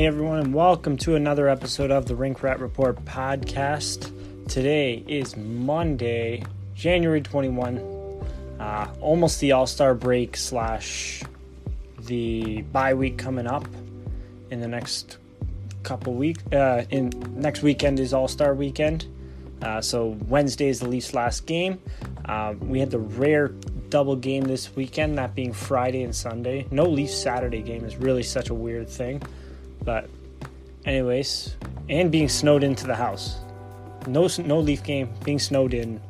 Hey everyone, and welcome to another episode of the Rink Rat Report podcast. Today is Monday, January 21, uh, almost the All Star break slash the bye week coming up in the next couple week. Uh, in next weekend is All Star weekend, uh, so Wednesday is the Leafs' last game. Uh, we had the rare double game this weekend, that being Friday and Sunday. No Leafs Saturday game is really such a weird thing. But, anyways, and being snowed into the house. No, no Leaf game, being snowed in.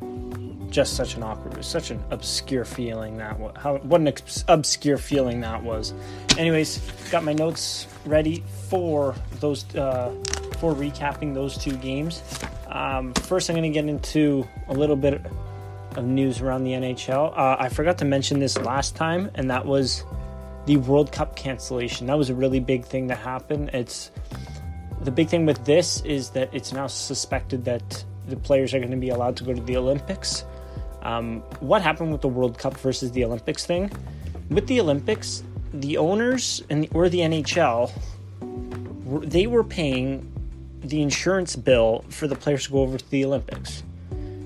Just such an awkward, such an obscure feeling that. How what an obscure feeling that was. Anyways, got my notes ready for those uh, for recapping those two games. Um, first, I'm going to get into a little bit of news around the NHL. Uh, I forgot to mention this last time, and that was the World Cup cancellation. That was a really big thing that happened. It's the big thing with this is that it's now suspected that the players are going to be allowed to go to the Olympics. Um, what happened with the World Cup versus the Olympics thing? With the Olympics, the owners and or the NHL, they were paying the insurance bill for the players to go over to the Olympics.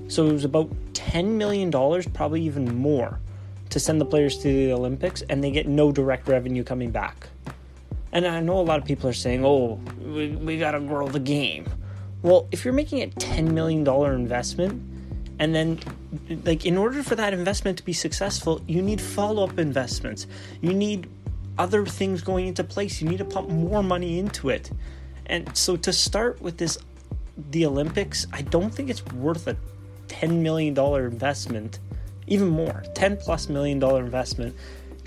So it was about $10 million, probably even more to send the players to the Olympics and they get no direct revenue coming back. And I know a lot of people are saying, oh, we, we got to grow the game. Well, if you're making a $10 million investment, and then, like, in order for that investment to be successful, you need follow up investments. You need other things going into place. You need to pump more money into it. And so to start with this, the Olympics, I don't think it's worth a $10 million investment even more. 10 plus million dollar investment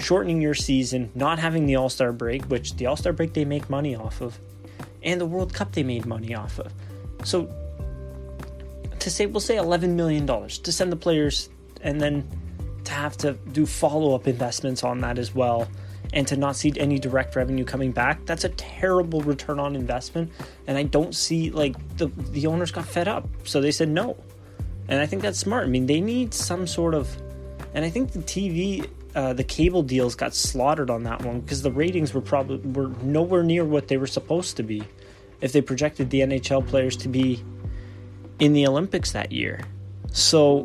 shortening your season not having the all-star break which the all-star break they make money off of and the world cup they made money off of. So to say we'll say 11 million dollars to send the players and then to have to do follow-up investments on that as well and to not see any direct revenue coming back that's a terrible return on investment. And i don't see like the the owners got fed up. So they said no and I think that's smart. I mean, they need some sort of, and I think the TV, uh, the cable deals got slaughtered on that one because the ratings were probably were nowhere near what they were supposed to be, if they projected the NHL players to be in the Olympics that year. So,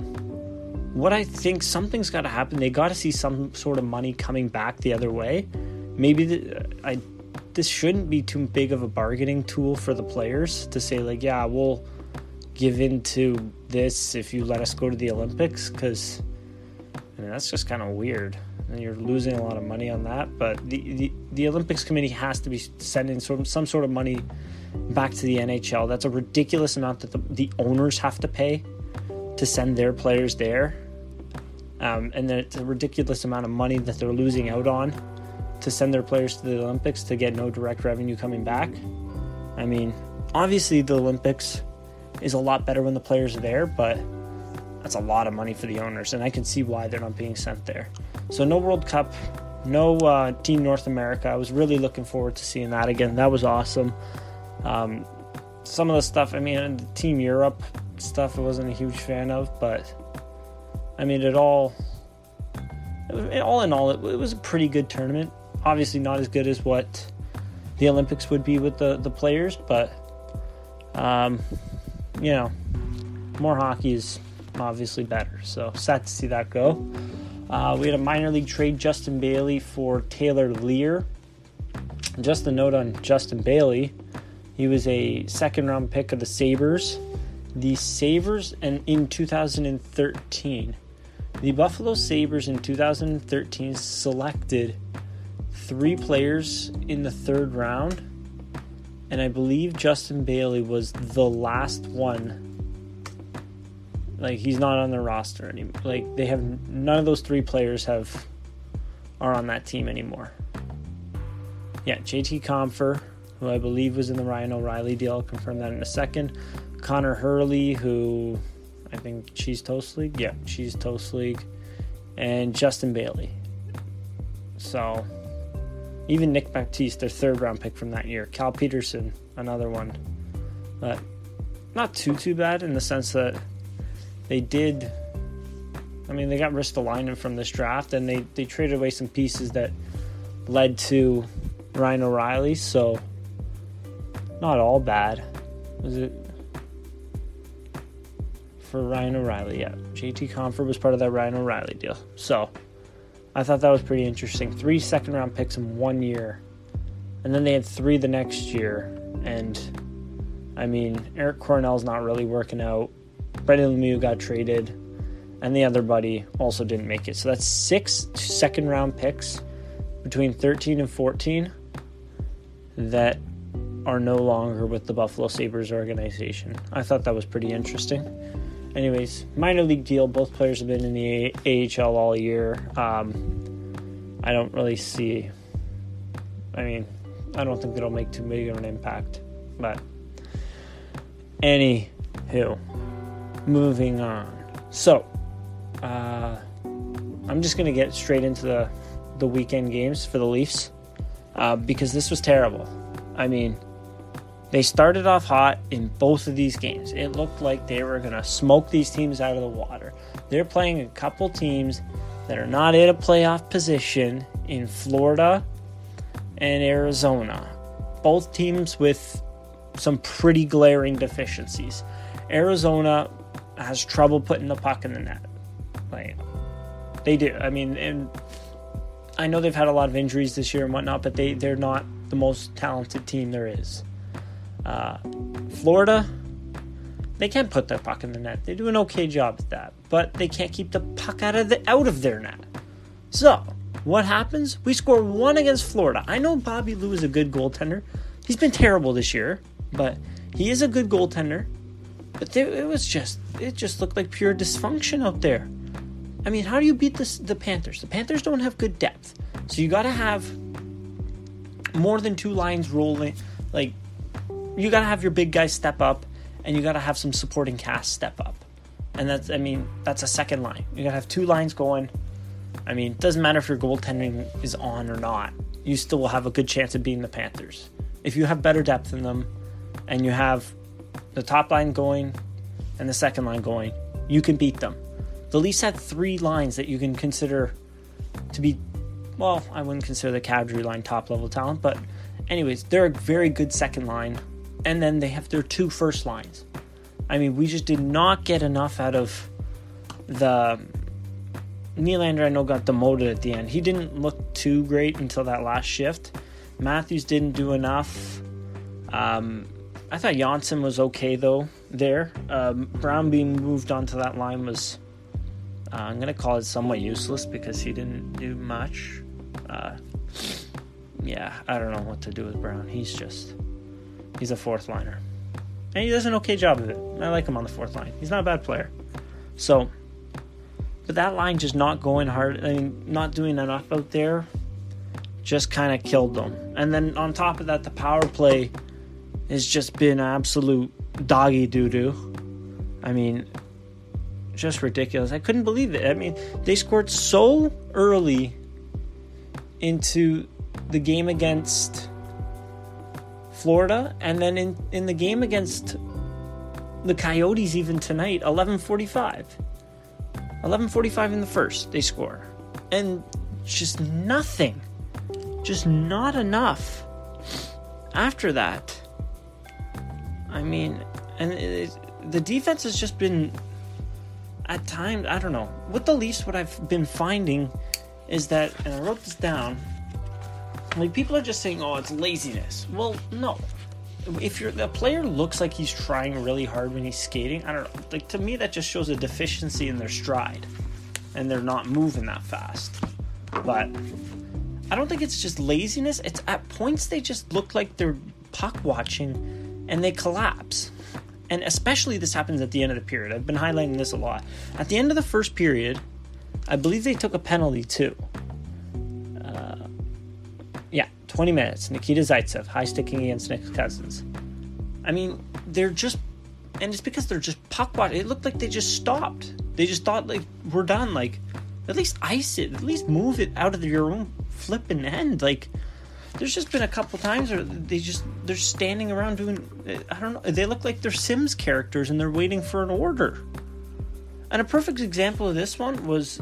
what I think something's got to happen. They got to see some sort of money coming back the other way. Maybe the, I this shouldn't be too big of a bargaining tool for the players to say like, yeah, we'll give into this if you let us go to the Olympics because I mean, that's just kind of weird. And you're losing a lot of money on that. But the, the, the Olympics Committee has to be sending some, some sort of money back to the NHL. That's a ridiculous amount that the, the owners have to pay to send their players there. Um, and then it's a ridiculous amount of money that they're losing out on to send their players to the Olympics to get no direct revenue coming back. I mean, obviously, the Olympics is a lot better when the players are there, but that's a lot of money for the owners, and I can see why they're not being sent there. So no World Cup, no uh, Team North America. I was really looking forward to seeing that again. That was awesome. Um, some of the stuff, I mean, the Team Europe stuff, I wasn't a huge fan of, but I mean, it all, it, all in all, it, it was a pretty good tournament. Obviously, not as good as what the Olympics would be with the the players, but um, you know, more hockey is obviously better. So sad to see that go. Uh, we had a minor league trade, Justin Bailey for Taylor Leier. Just a note on Justin Bailey, he was a second round pick of the Sabres. The Sabres, and in 2013, the Buffalo Sabres in 2013 selected three players in the third round and I believe Justin Bailey was the last one. Like he's not on the roster anymore. Like they have none of those three players have are on that team anymore. Yeah, JT Compher, who I believe was in the Ryan O'Reilly deal. I'll confirm that in a second. Connor Hurley, who I think Cheese Toast League. Yeah, Cheese Toast League. And Justin Bailey. So even Nick Baptiste, their third round pick from that year. Cal Petersen, another one. But not too, too bad in the sense that they did. I mean, they got Ristolainen from this draft, and they, they traded away some pieces that led to Ryan O'Reilly. So not all bad. Was it for Ryan O'Reilly? Yeah, JT Compher was part of that Ryan O'Reilly deal. So I thought that was pretty interesting. Three second round picks in one year, and then they had three the next year. And I mean, Eric Cornel's not really working out. Brendan Lemieux got traded, and the other buddy also didn't make it. So that's six second round picks between 13 and 14 that are no longer with the Buffalo Sabres organization. I thought that was pretty interesting. Anyways, minor league deal. Both players have been in the AHL all year. Um, I don't really see. I mean, I don't think it'll make too big of an impact. But, anywho, moving on. So, uh, I'm just gonna get straight into the the weekend games for the Leafs uh, because this was terrible. I mean, they started off hot in both of these games. It looked like they were going to smoke these teams out of the water. They're playing a couple teams that are not in a playoff position in Florida and Arizona. Both teams with some pretty glaring deficiencies. Arizona has trouble putting the puck in the net. Like, they do. I mean, and I know they've had a lot of injuries this year and whatnot, but they, they're not the most talented team there is. Uh, Florida, they can't put their puck in the net. They do an okay job at that, but they can't keep the puck out of the out of their net. So, what happens? We score one against Florida. I know Bobby Lou is a good goaltender. He's been terrible this year, but he is a good goaltender. But there, it was just it just looked like pure dysfunction out there. I mean, how do you beat the the Panthers? The Panthers don't have good depth, so you got to have more than two lines rolling, like you got to have your big guys step up and you got to have some supporting cast step up. And that's, I mean, that's a second line. You got to have two lines going. I mean, it doesn't matter if your goaltending is on or not. You still will have a good chance of beating the Panthers. If you have better depth in them and you have the top line going and the second line going, you can beat them. The Leafs had three lines that you can consider to be, well, I wouldn't consider the Kadri line top level talent, but anyways, they're a very good second line and then they have their two first lines. I mean, we just did not get enough out of the Nylander. I know got demoted at the end. He didn't look too great until that last shift. Matthews didn't do enough. Um, I thought Johnsson was okay though. There, um, Brown being moved onto that line was. Uh, I'm gonna call it somewhat useless because he didn't do much. Uh, yeah, I don't know what to do with Brown. He's just He's a fourth liner. And he does an okay job of it. I like him on the fourth line. He's not a bad player. So, but that line just not going hard, I mean, not doing enough out there, just kind of killed them. And then on top of that, the power play has just been absolute doggy doo doo. I mean, just ridiculous. I couldn't believe it. I mean, they scored so early into the game against Florida, and then in, in the game against the Coyotes even tonight, 11:45. 11:45 in the first, they score. And just nothing. Just not enough. After that, I mean, and it, the defense has just been at times, I don't know. With the Leafs what I've been finding is that and I wrote this down like people are just saying, "Oh, it's laziness." Well, no. If you're the player looks like he's trying really hard when he's skating, I don't know. Like to me, that just shows a deficiency in their stride, and they're not moving that fast. But I don't think it's just laziness. It's at points they just look like they're puck watching, and they collapse. And especially this happens at the end of the period. I've been highlighting this a lot. At the end of the first period, I believe they took a penalty too 20 minutes. Nikita Zaitsev, high sticking against Nick Cousins. I mean, they're just, and it's because they're just puck watching. It looked like they just stopped. They just thought, like, we're done. Like, at least ice it. At least move it out of your own flipping end. Like, there's just been a couple times where they just, they're standing around doing, I don't know, they look like they're Sims characters and they're waiting for an order. And a perfect example of this one was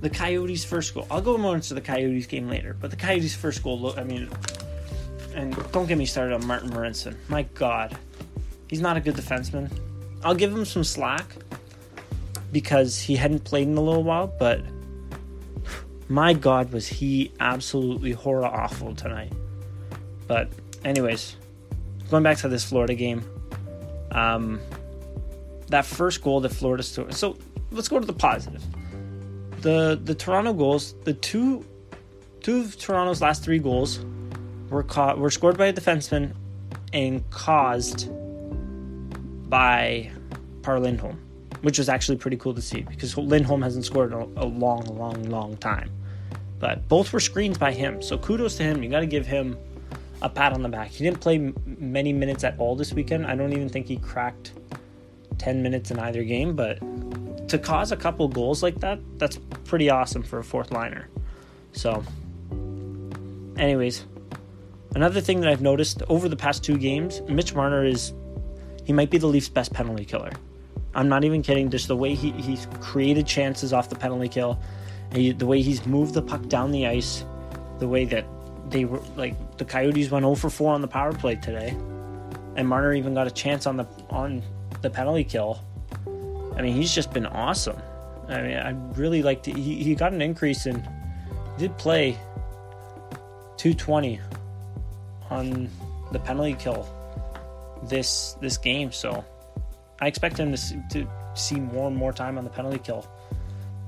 the Coyotes' first goal. I'll go more into the Coyotes game later, but the Coyotes' first goal, I mean, and don't get me started on Martin Marincin. My God, he's not a good defenseman. I'll give him some slack because he hadn't played in a little while, but my God, was he absolutely horror awful tonight. But, anyways, going back to this Florida game, um, that first goal that Florida scored. So let's go to the positive. The the Toronto goals, the two two of Toronto's last three goals were caught were scored by a defenseman and caused by Per Lindholm, which was actually pretty cool to see because Lindholm hasn't scored in a, a long, long, long time. But both were screens by him, so kudos to him. You got to give him a pat on the back. He didn't play m- many minutes at all this weekend. I don't even think he cracked 10 minutes in either game, but to cause a couple goals like that, that's pretty awesome for a fourth liner. So, anyways, another thing that I've noticed over the past two games, Mitch Marner is he might be the Leafs' best penalty killer. I'm not even kidding. Just the way he, he's created chances off the penalty kill, he, the way he's moved the puck down the ice, the way that they were like the Coyotes went 0 for 4 on the power play today, and Marner even got a chance on the on the penalty kill. I mean, he's just been awesome. I mean, I really liked it. He, he got an increase in, did play 220 on the penalty kill this this game. So I expect him to, to see more and more time on the penalty kill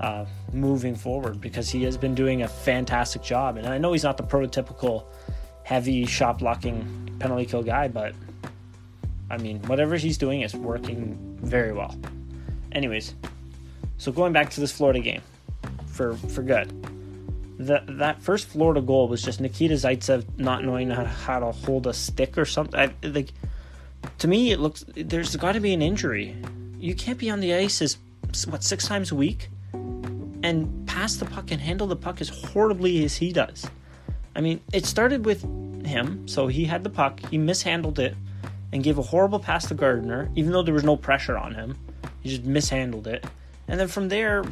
uh, moving forward because he has been doing a fantastic job. And I know he's not the prototypical heavy shot blocking penalty kill guy, but I mean, whatever he's doing is working very well. Anyways, so going back to this Florida game for for good. That that first Florida goal was just Nikita Zaitsev not knowing how, how to hold a stick or something. I, like to me, it looks there's got to be an injury. You can't be on the ice as what six times a week and pass the puck and handle the puck as horribly as he does. I mean, it started with him, so he had the puck, he mishandled it, and gave a horrible pass to Gardiner, even though there was no pressure on him. He just mishandled it. And then from there,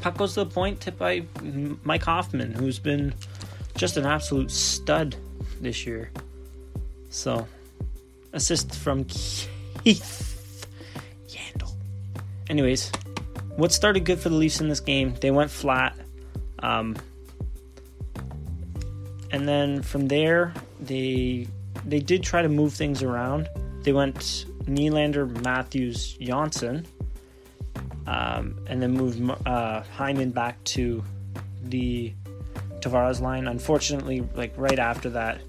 puck goes to the point tipped by Mike Hoffman, who's been just an absolute stud this year. So, assist from Keith Yandle. Anyways, what started good for the Leafs in this game? They went flat. Um, and then from there, they they did try to move things around. They went Nylander, Matthews, Johnsson, um, and then moved uh, Hyman back to the Tavares line. Unfortunately, like right after that,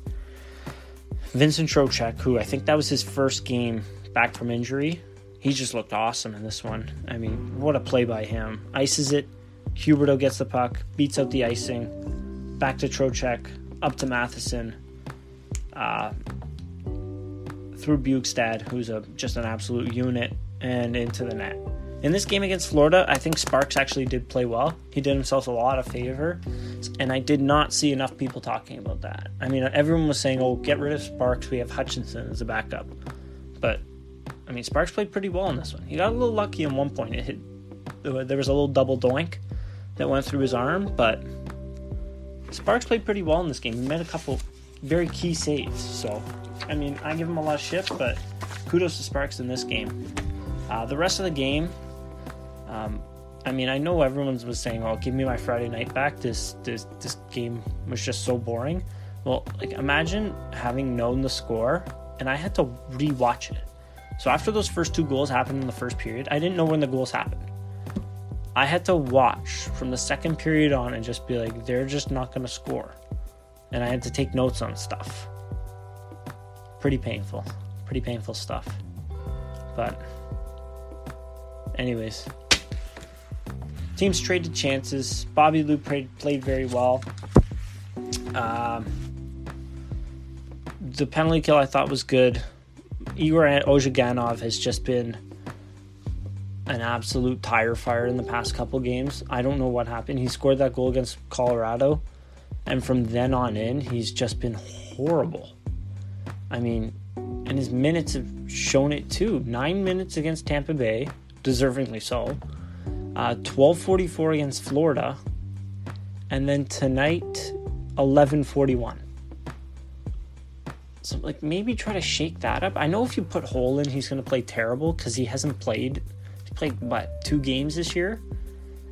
Vincent Trocheck, who I think that was his first game back from injury, he just looked awesome in this one. I mean, what a play by him! Ices it. Huberdeau gets the puck, beats out the icing, back to Trocheck, up to Matheson uh, through Bjugstad, who's a just an absolute unit, and into the net. In this game against Florida, I think Sparks actually did play well. He did himself a lot of favor, and I did not see enough people talking about that. I mean, everyone was saying, "Oh, get rid of Sparks. We have Hutchinson as a backup," but I mean, Sparks played pretty well in this one. He got a little lucky in one point. It hit. There was a little double doink that went through his arm, but Sparks played pretty well in this game. He made a couple very key saves. So, I mean, I give him a lot of shit, but kudos to Sparks in this game. Uh, the rest of the game, um, I mean, I know everyone was saying, "Oh, give me my Friday night back." This this this game was just so boring. Well, like imagine having known the score and I had to rewatch it. So after those first two goals happened in the first period, I didn't know when the goals happened. I had to watch from the second period on and just be like, they're just not going to score and I had to take notes on stuff. Pretty painful. Pretty painful stuff. But, anyways, teams traded chances. Bobby Lou played, played very well. Um, the penalty kill I thought was good. Igor Ozhiganov has just been an absolute tire fire in the past couple games. I don't know what happened. He scored that goal against Colorado and from then on in, he's just been horrible. I mean, and his minutes have shown it too. Nine minutes against Tampa Bay, deservingly so. Uh, 12:44 against Florida, and then tonight, 11:41. So like maybe try to shake that up. I know if you put Holl in, he's going to play terrible because he hasn't played. He played what two games this year,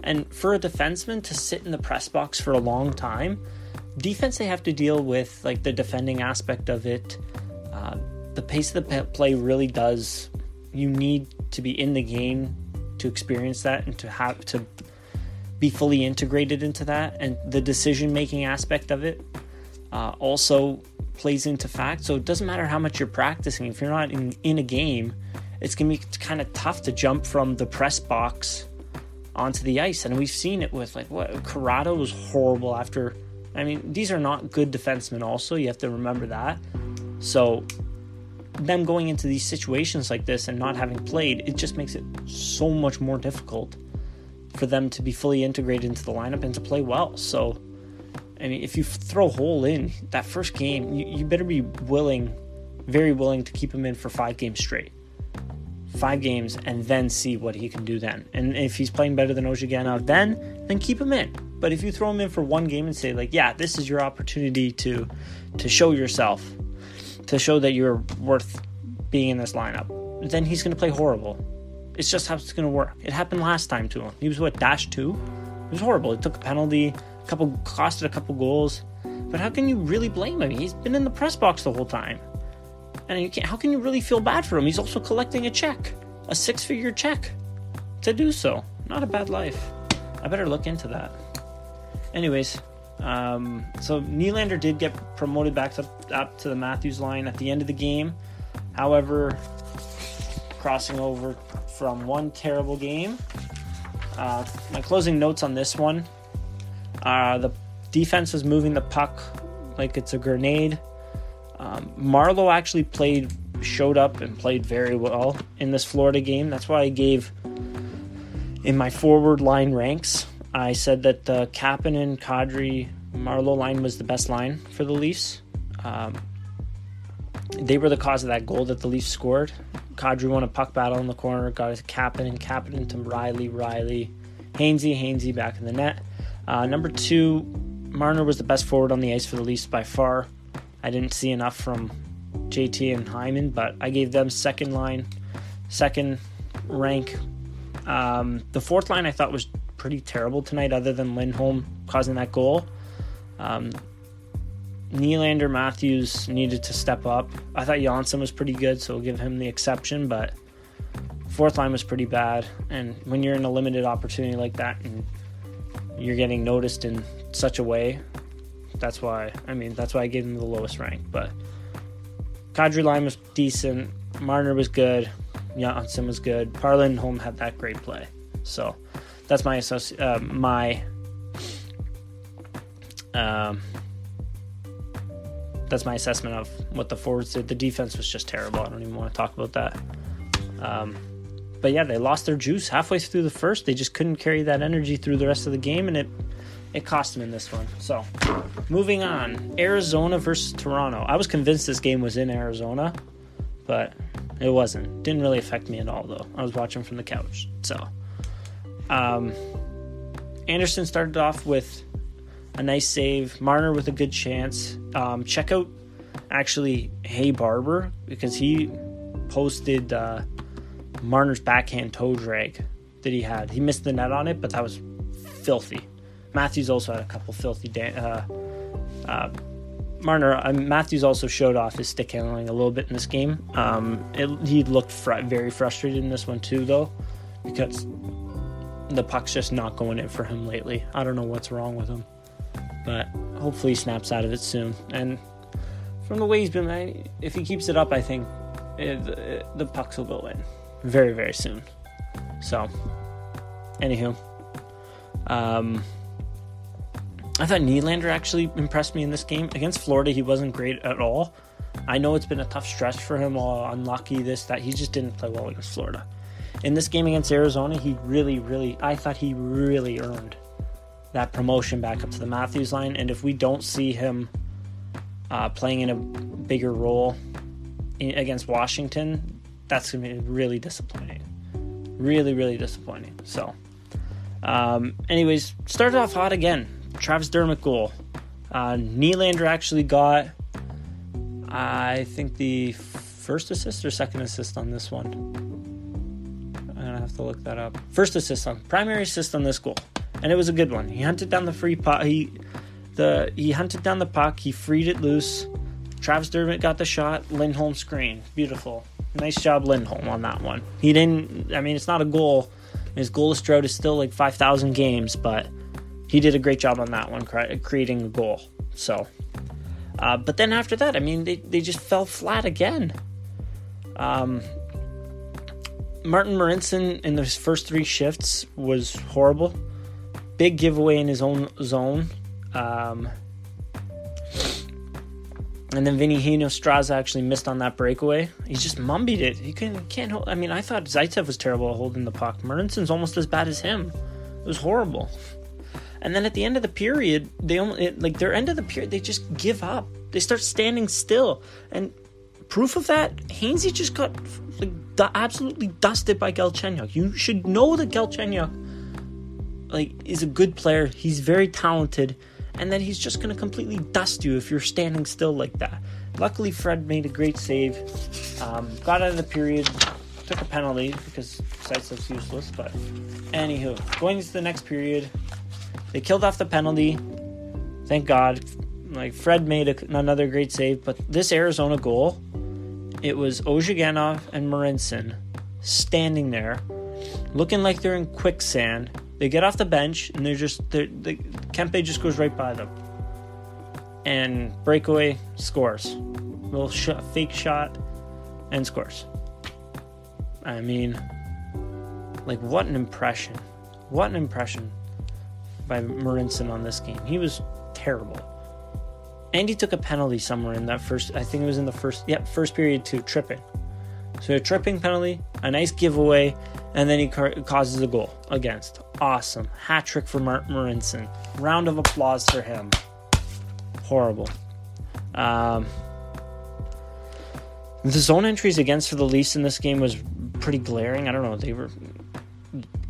and for a defenseman to sit in the press box for a long time, defense they have to deal with like the defending aspect of it. Uh, the pace of the play really does. You need to be in the game to experience that and to have to be fully integrated into that and the decision making aspect of it uh, also plays into fact. So it doesn't matter how much you're practicing. If you're not in, in a game, it's going to be kind of tough to jump from the press box onto the ice. And we've seen it with like what Corrado was horrible after. I mean, these are not good defensemen, also. You have to remember that. So them going into these situations like this and not having played, it just makes it so much more difficult for them to be fully integrated into the lineup and to play well. So I mean, if you throw Holl in that first game, you, you better be willing, very willing to keep him in for five games straight. Five games and then see what he can do then. And if he's playing better than Ozhiganov then, then keep him in. But if you throw him in for one game and say, like, yeah, this is your opportunity to to show yourself, to show that you're worth being in this lineup, then he's gonna play horrible. It's just how it's gonna work. It happened last time to him. He was what, dash two? It was horrible. It took a penalty a couple costed a couple goals. But how can you really blame him? He's been in the press box the whole time. And how can you really feel bad for him? He's also collecting a check, a six figure check to do so. Not a bad life. I better look into that. Anyways, um, so Nylander did get promoted back to, up to the Matthews line at the end of the game. However, crossing over from one terrible game. Uh, my closing notes on this one uh, the defense was moving the puck like it's a grenade. Um, Marleau actually played, showed up and played very well in this Florida game. That's why I gave in my forward line ranks. I said that the Kapanen, Kadri, Marleau line was the best line for the Leafs. Um, they were the cause of that goal that the Leafs scored. Kadri won a puck battle in the corner, got to Kapanen, Kapanen to Rielly, Rielly, Hainsey, Hainsey back in the net. Uh, number two, Marner was the best forward on the ice for the Leafs by far. I didn't see enough from JT and Hyman, but I gave them second line, second rank. Um, the fourth line I thought was pretty terrible tonight, other than Lindholm causing that goal. Um, Nylander Matthews needed to step up. I thought Johnsson was pretty good, so we'll give him the exception, but fourth line was pretty bad. And when you're in a limited opportunity like that and you're getting noticed in such a way. That's why, I mean, that's why I gave him the lowest rank. But Kadri line was decent. Marner was good. Johnsson was good. Per Lindholm had that great play. So that's my associ- uh, my um, that's my assessment of what the forwards did. The defense was just terrible. I don't even want to talk about that. Um, but yeah, they lost their juice halfway through the first. They just couldn't carry that energy through the rest of the game, and it it cost them in this one. So, moving on, Arizona versus Toronto. I was convinced this game was in Arizona, but it wasn't. Didn't really affect me at all, though. I was watching from the couch. So, um, Andersen started off with a nice save. Marner with a good chance. Um, check out actually Hey Barber because he posted. Uh, Marner's backhand toe drag that he had. He missed the net on it, but that was filthy. Matthews also had a couple filthy. Da- uh, uh, Marner uh, Matthews also showed off his stick handling a little bit in this game. Um, it, he looked fr- very frustrated in this one too, though, because the puck's just not going in for him lately. I don't know what's wrong with him, but hopefully he snaps out of it soon. And from the way he's been, if he keeps it up, I think it, it, the pucks will go in very, very soon. So, anywho, um, I thought Nylander actually impressed me in this game. Against Florida, he wasn't great at all. I know it's been a tough stretch for him, all unlucky, this, that. He just didn't play well against Florida. In this game against Arizona, he really, really, I thought he really earned that promotion back up to the Matthews line. And if we don't see him uh, playing in a bigger role in, against Washington, that's going to be really disappointing. Really, really disappointing. So, um, anyways, started off hot again. Travis Dermott goal. Uh, Nylander actually got I think the first assist or second assist on this one. Have to look that up. First assist on primary assist on this goal, and it was a good one. He hunted down the free puck. He the he hunted down the puck. He freed it loose. Travis Dermott got the shot. Lindholm screen. Beautiful. Nice job, Lindholm, on that one. He didn't. I mean, it's not a goal. His goalless drought is still like 5,000 games, but he did a great job on that one, creating a goal. So, uh, but then after that, I mean, they, they just fell flat again. Um, Martin Marincin in those first three shifts was horrible. Big giveaway in his own zone. Um, and then Vinny Straza actually missed on that breakaway. He just mumbied it. He can't hold. I mean, I thought Zaitsev was terrible at holding the puck. Marincin's almost as bad as him. It was horrible. And then at the end of the period, they only it, like their end of the period, they just give up. They start standing still, and proof of that, Hainsey just got like absolutely dusted by Galchenyuk. You should know that Galchenyuk like is a good player. He's very talented and then he's just going to completely dust you if you're standing still like that. Luckily, Fred made a great save, um, got out of the period, took a penalty because looks useless. But anywho, going into the next period, they killed off the penalty. Thank God. Like Fred made a, another great save, but this Arizona goal, it was Ozhiganov and Marincin standing there, looking like they're in quicksand, they get off the bench and they're just they're, they, Kempe just goes right by them, and breakaway scores, little sh- fake shot, and scores. I mean, like what an impression! What an impression by Marincin on this game. He was terrible. And he took a penalty somewhere in that first. I think it was in the first. Yeah, first period to tripping. So a tripping penalty, a nice giveaway, and then he ca- causes a goal against. Awesome. Hat trick for Martin Marincin. Round of applause for him. Horrible. Um, the zone entries against for the Leafs in this game was pretty glaring. I don't know. They were.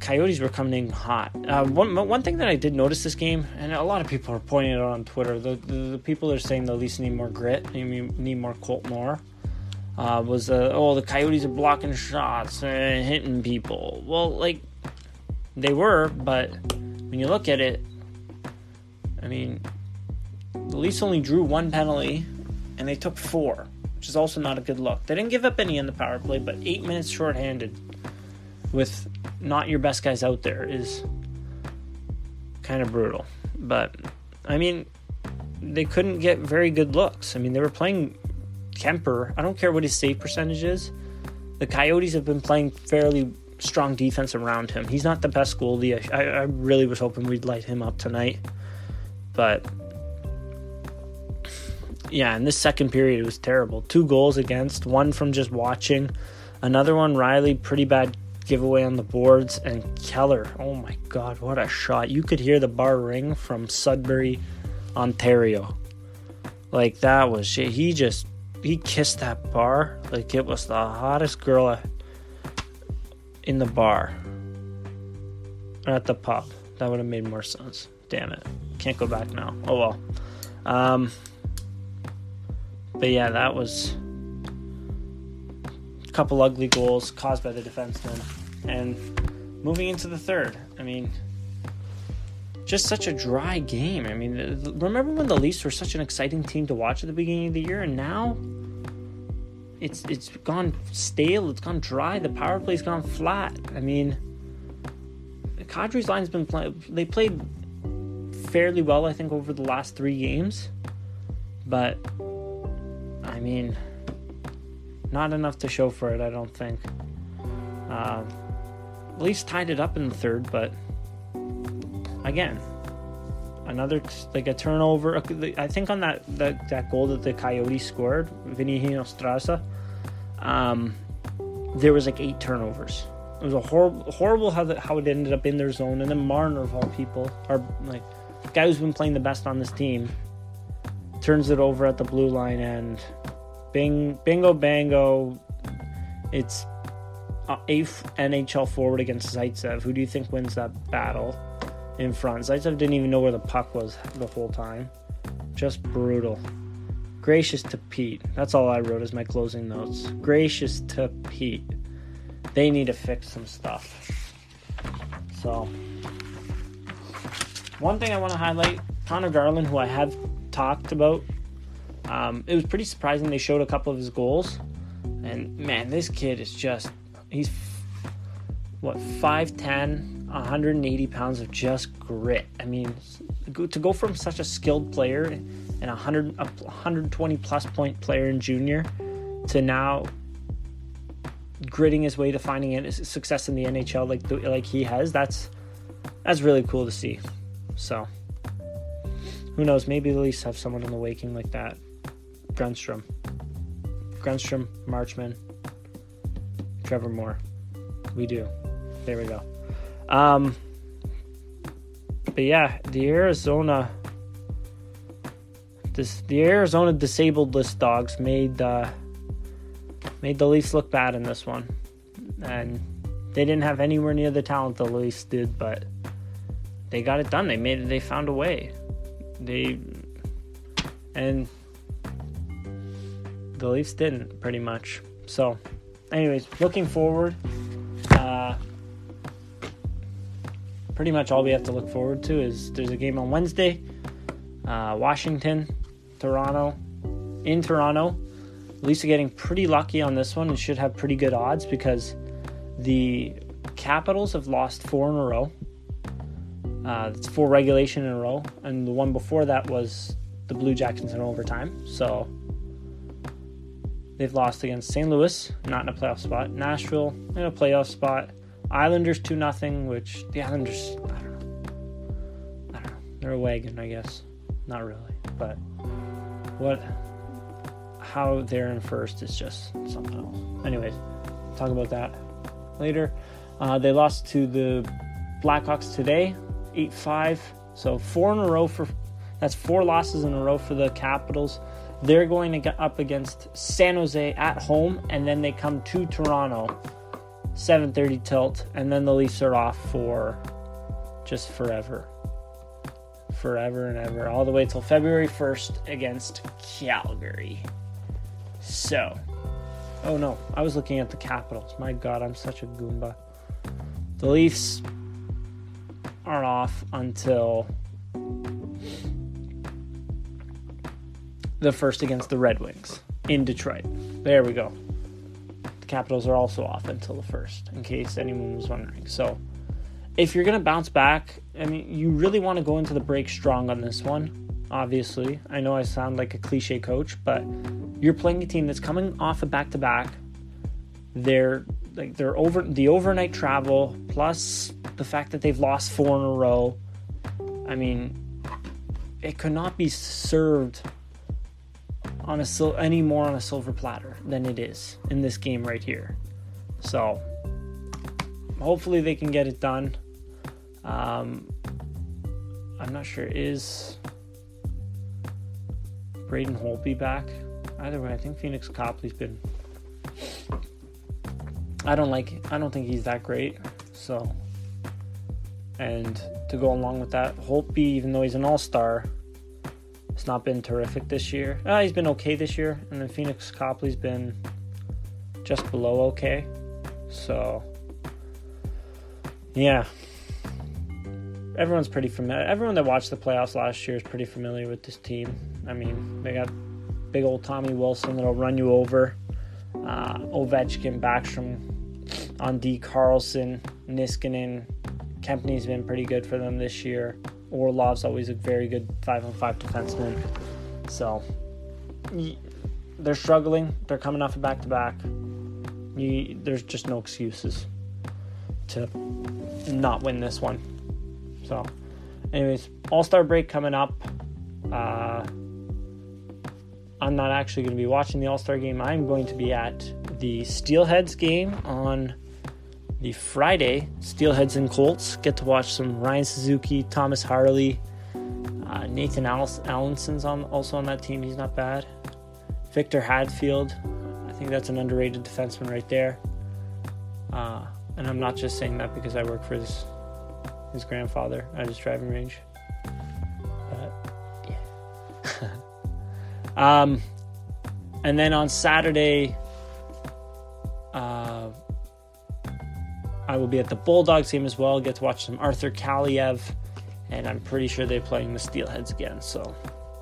Coyotes were coming in hot. Uh, one one thing that I did notice this game, and a lot of people are pointing it out on Twitter, the, the, the people are saying the Leafs need more grit, need, need more Colt Moore uh, was uh, oh the Coyotes are blocking shots and hitting people. Well, like they were, but when you look at it, I mean, the Leafs only drew one penalty and they took four, which is also not a good look. They didn't give up any in the power play, but eight minutes shorthanded with not your best guys out there is kind of brutal. But I mean, they couldn't get very good looks. I mean, they were playing Kuemper. I don't care what his save percentage is. The Coyotes have been playing fairly strong defense around him. He's not the best goalie. I, I really was hoping we'd light him up tonight. But yeah, in this second period, it was terrible. Two goals against, one from just watching, another one, Rielly pretty bad giveaway on the boards, and Keller, oh my god, what a shot. You could hear the bar ring from Sudbury, Ontario. Like that was shit. He just he kissed that bar like it was the hottest girl in the bar or at the pub. That would have made more sense. Damn it. Can't go back now. Oh well. Um, but yeah, that was couple ugly goals caused by the defenseman. And moving into the third, I mean, just such a dry game. I mean, remember when the Leafs were such an exciting team to watch at the beginning of the year, and now it's it's gone stale. It's gone dry. The power play's gone flat. I mean, Kadri's line's been. They played fairly well, I think, over the last three games, but I mean, not enough to show for it. I don't think. Uh, at least tied it up in the third, but again, another like a turnover. I think on that that, that goal that the Coyotes scored, Vinny Hinostroza, um, there was like eight turnovers. It was a horrible, horrible how the, how it ended up in their zone. And then Marner of all people, are like guy who's been playing the best on this team, turns it over at the blue line and bing, bingo, bango. It's eighth NHL forward against Zaitsev. Who do you think wins that battle? in front. Zaitsev didn't even know where the puck was the whole time. Just brutal. Gracious to Pete. That's all I wrote as my closing notes. Gracious to Pete. They need to fix some stuff. So, one thing I want to highlight Conor Garland, who I have talked about, um, it was pretty surprising they showed a couple of his goals. And man, this kid is just, he's what, 5'10, 180 pounds of just grit. I mean, to go from such a skilled player and a 100, a 120 plus point player in junior to now gritting his way to finding success in the NHL like like he has, that's that's really cool to see. So, who knows? Maybe the Leafs have someone in the waking like that. Grundstrom, Grundstrom, Marchment, Trevor Moore. We do. There we go. Um, but yeah, the Arizona, this the Arizona disabled list dogs made uh, made the Leafs look bad in this one, and they didn't have anywhere near the talent the Leafs did, but they got it done. They made it. They found a way. They and the Leafs didn't pretty much. So, anyways, looking forward. Uh, pretty much all we have to look forward to is there's a game on Wednesday. Uh, Washington, Toronto, in Toronto. The Leafs are getting pretty lucky on this one and should have pretty good odds because the Capitals have lost four in a row. Uh, it's four regulation in a row, and the one before that was the Blue Jackets in overtime. So they've lost against St. Louis, not in a playoff spot. Nashville in a playoff spot. Islanders two nothing, which the Islanders I don't know. I don't know. They're a wagon, I guess. Not really, but what? How they're in first is just something else. Anyways, talk about that later. Uh, they lost to the Blackhawks today, 8 5. So four in a row for that's four losses in a row for the Capitals. They're going to get up against San Jose at home, and then they come to Toronto, 7:30 tilt, and then the Leafs are off for just forever, forever and ever, all the way till February 1st against Calgary. So, oh no, I was looking at the Capitals. My God, I'm such a goomba. The Leafs aren't off until the first against the Red Wings in Detroit. There we go. The Capitals are also off until the first, in case anyone was wondering. So, if you're going to bounce back, I mean, you really want to go into the break strong on this one. Obviously, I know I sound like a cliche coach, but you're playing a team that's coming off a back to back. They're like they're over the overnight travel plus the fact that they've lost four in a row. I mean, it could not be served on a sil- any more on a silver platter than it is in this game right here. So, hopefully they can get it done. Um, I'm not sure is Braden Holtby back. Either way, I think Phoenix Copley's been I don't like. I don't think he's that great. So, and to go along with that, Holtby, even though he's an All Star, it's not been terrific this year. Uh, he's been okay this year, and then Phoenix Copley's been just below okay. So, yeah, everyone's pretty familiar. Everyone that watched the playoffs last year is pretty familiar with this team. I mean, they got big old Tommy Wilson that'll run you over. Uh, Ovechkin, Backstrom, on D. Carlson, Niskanen. Kempny's been pretty good for them this year. Orlov's always a very good five on five defenseman. So they're struggling. They're coming off a back to back. There's just no excuses to not win this one. So, anyways, All Star break coming up. Uh, I'm not actually going to be watching the All Star game. I'm going to be at the Steelheads game on the Friday, Steelheads and Colts get to watch some Ryan Suzuki, Thomas Harley, uh, Nathan Allenson's on also on that team. He's not bad. Victor Hadfield, I think that's an underrated defenseman right there. Uh, and I'm not just saying that because I work for his his grandfather at his driving range. But yeah. um, and then on Saturday, uh, I will be at the Bulldogs game as well. Get to watch some Arthur Kaliyev, and I'm pretty sure they're playing the Steelheads again. So,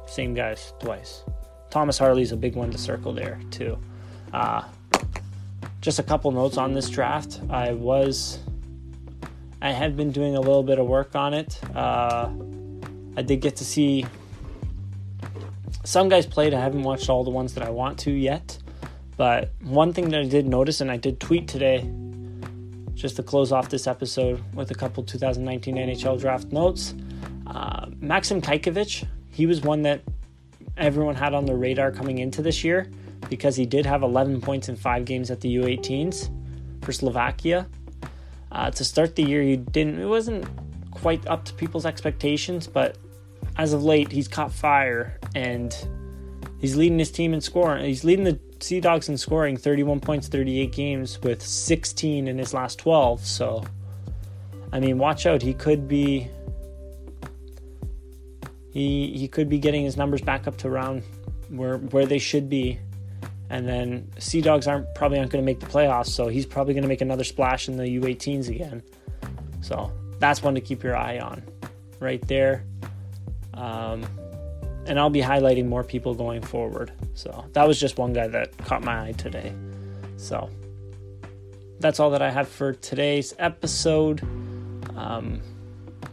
same guys twice. Thomas Harley's a big one to circle there too. Uh, just a couple notes on this draft. I was, I had been doing a little bit of work on it. Uh, I did get to see some guys played. I haven't watched all the ones that I want to yet. But one thing that I did notice, and I did tweet today, just to close off this episode with a couple 2019 NHL draft notes. Uh, Maxim Cajkovic, he was one that everyone had on the radar coming into this year because he did have 11 points in five games at the U18s for Slovakia. Uh, to start the year, he didn't. It wasn't quite up to people's expectations, but as of late, he's caught fire and he's leading his team in scoring. He's leading the Sea Dogs in scoring 31 points, 38 games with 16 in his last 12. So, I mean, watch out. He could be. He, he could be getting his numbers back up to around where where they should be, and then Sea Dogs aren't probably aren't going to make the playoffs, so he's probably going to make another splash in the U18s again. So that's one to keep your eye on, right there. Um, and I'll be highlighting more people going forward. So that was just one guy that caught my eye today. So that's all that I have for today's episode. Um,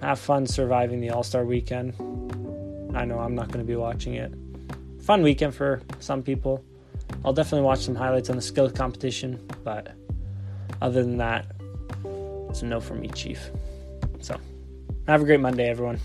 have fun surviving the All Star weekend. I know I'm not going to be watching it. Fun weekend for some people. I'll definitely watch some highlights on the skills competition, but other than that, it's a no for me, Chief. So, have a great Monday, everyone.